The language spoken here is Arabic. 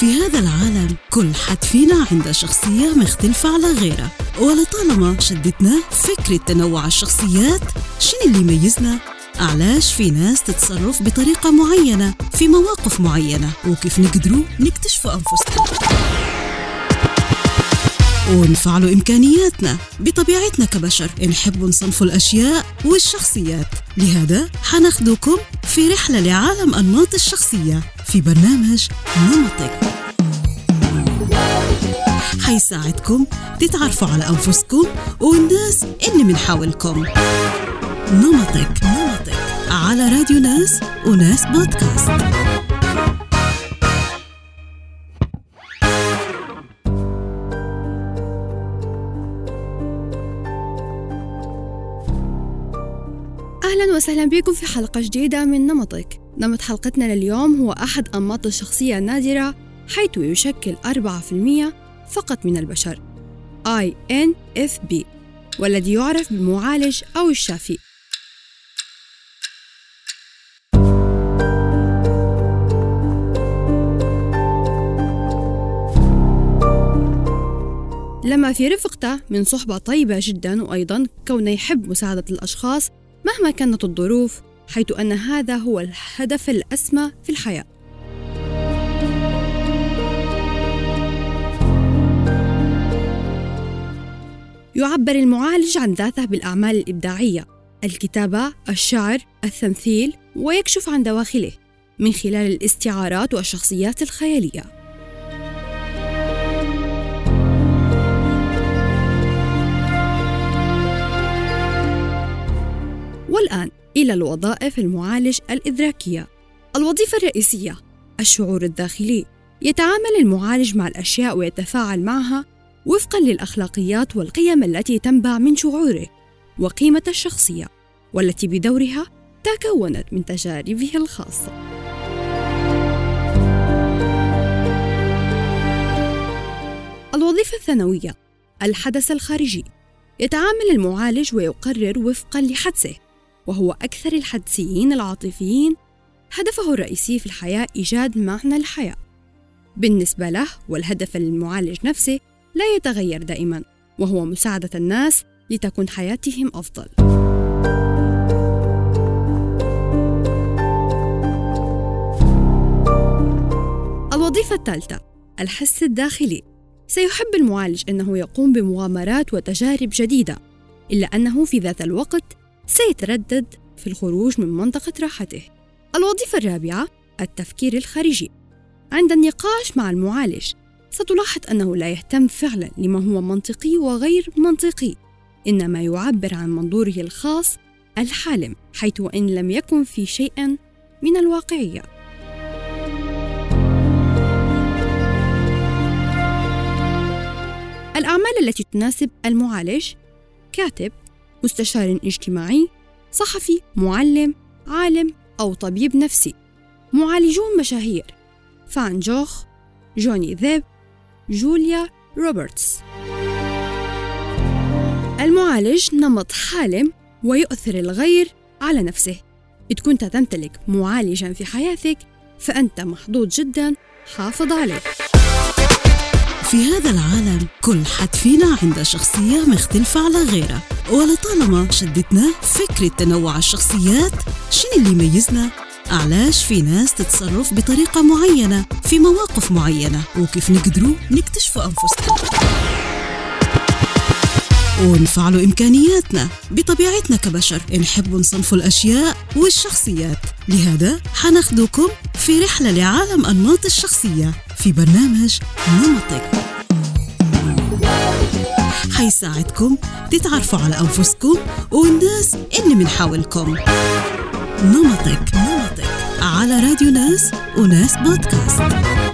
في هذا العالم كل حد فينا عنده شخصية مختلفة على غيره. ولطالما شدتنا فكرة تنوع الشخصيات شنو اللي يميزنا؟ علاش في ناس تتصرف بطريقة معينة في مواقف معينة؟ وكيف نقدروا نكتشفوا أنفسنا؟ ونفعلوا إمكانياتنا بطبيعتنا كبشر. نحب نصنف الأشياء والشخصيات. لهذا حناخدكم في رحلة لعالم أنماط الشخصية في برنامج نمطك. حيساعدكم تتعرفوا على أنفسكم والناس اللي من حولكم. نمطك نمطك. على راديو ناس وناس بودكاست. أهلا وسهلا بكم في حلقة جديدة من نمطك. نمط حلقتنا لليوم هو أحد أنماط الشخصية النادرة حيث يشكل 4% فقط من البشر INFP والذي يعرف بالمعالج أو الشافي. لما في رفقته من صحبة طيبة جدا وأيضا كونه يحب مساعدة الأشخاص مهما كانت الظروف حيث أن هذا هو الهدف الأسمى في الحياة. يعبر المعالج عن ذاته بالأعمال الإبداعية الكتابة، الشعر، التمثيل ويكشف عن دواخله من خلال الاستعارات والشخصيات الخيالية. والآن إلى الوظائف المعالج الإدراكية. الوظيفة الرئيسية الشعور الداخلي. يتعامل المعالج مع الأشياء ويتفاعل معها وفقا للأخلاقيات والقيم التي تنبع من شعوره وقيمة الشخصية والتي بدورها تكونت من تجاربه الخاصة. الوظيفة الثانوية الحدث الخارجي. يتعامل المعالج ويقرر وفقا لحدسه وهو أكثر الحدسيين العاطفيين هدفه الرئيسي في الحياة إيجاد معنى الحياة. بالنسبة له والهدف المعالج نفسه لا يتغير دائما وهو مساعدة الناس لتكون حياتهم أفضل. الوظيفة الثالثة الحس الداخلي. سيحب المعالج أنه يقوم بمغامرات وتجارب جديدة إلا أنه في ذات الوقت سيتردد في الخروج من منطقة راحته. الوظيفة الرابعة التفكير الخارجي. عند النقاش مع المعالج ستلاحظ أنه لا يهتم فعلا لما هو منطقي وغير منطقي إنما يعبر عن منظوره الخاص الحالم حيث وإن لم يكن في شيء من الواقعية. الأعمال التي تناسب المعالج كاتب مستشار اجتماعي صحفي معلم عالم أو طبيب نفسي. معالجون مشاهير فان جوخ جوني ذيب جوليا روبرتس. المعالج نمط حالم ويؤثر الغير على نفسه. كنت تمتلك معالجا في حياتك فأنت محظوظ جدا حافظ عليه. في هذا العالم كل حد فينا عنده شخصية مختلفة على غيره. ولطالما شدتنا فكرة تنوع الشخصيات شنو اللي يميزنا؟ علاش في ناس تتصرف بطريقة معينة في مواقف معينة؟ وكيف نقدروا نكتشفوا أنفسنا؟ ونفعلوا إمكانياتنا بطبيعتنا كبشر. نحب نصنف الأشياء والشخصيات. لهذا حناخدكم في رحلة لعالم أنماط الشخصية في برنامج نمطك. حيساعدكم تتعرفوا على أنفسكم والناس اللي من حولكم. نمطك نمطك. على راديو ناس وناس بودكاست.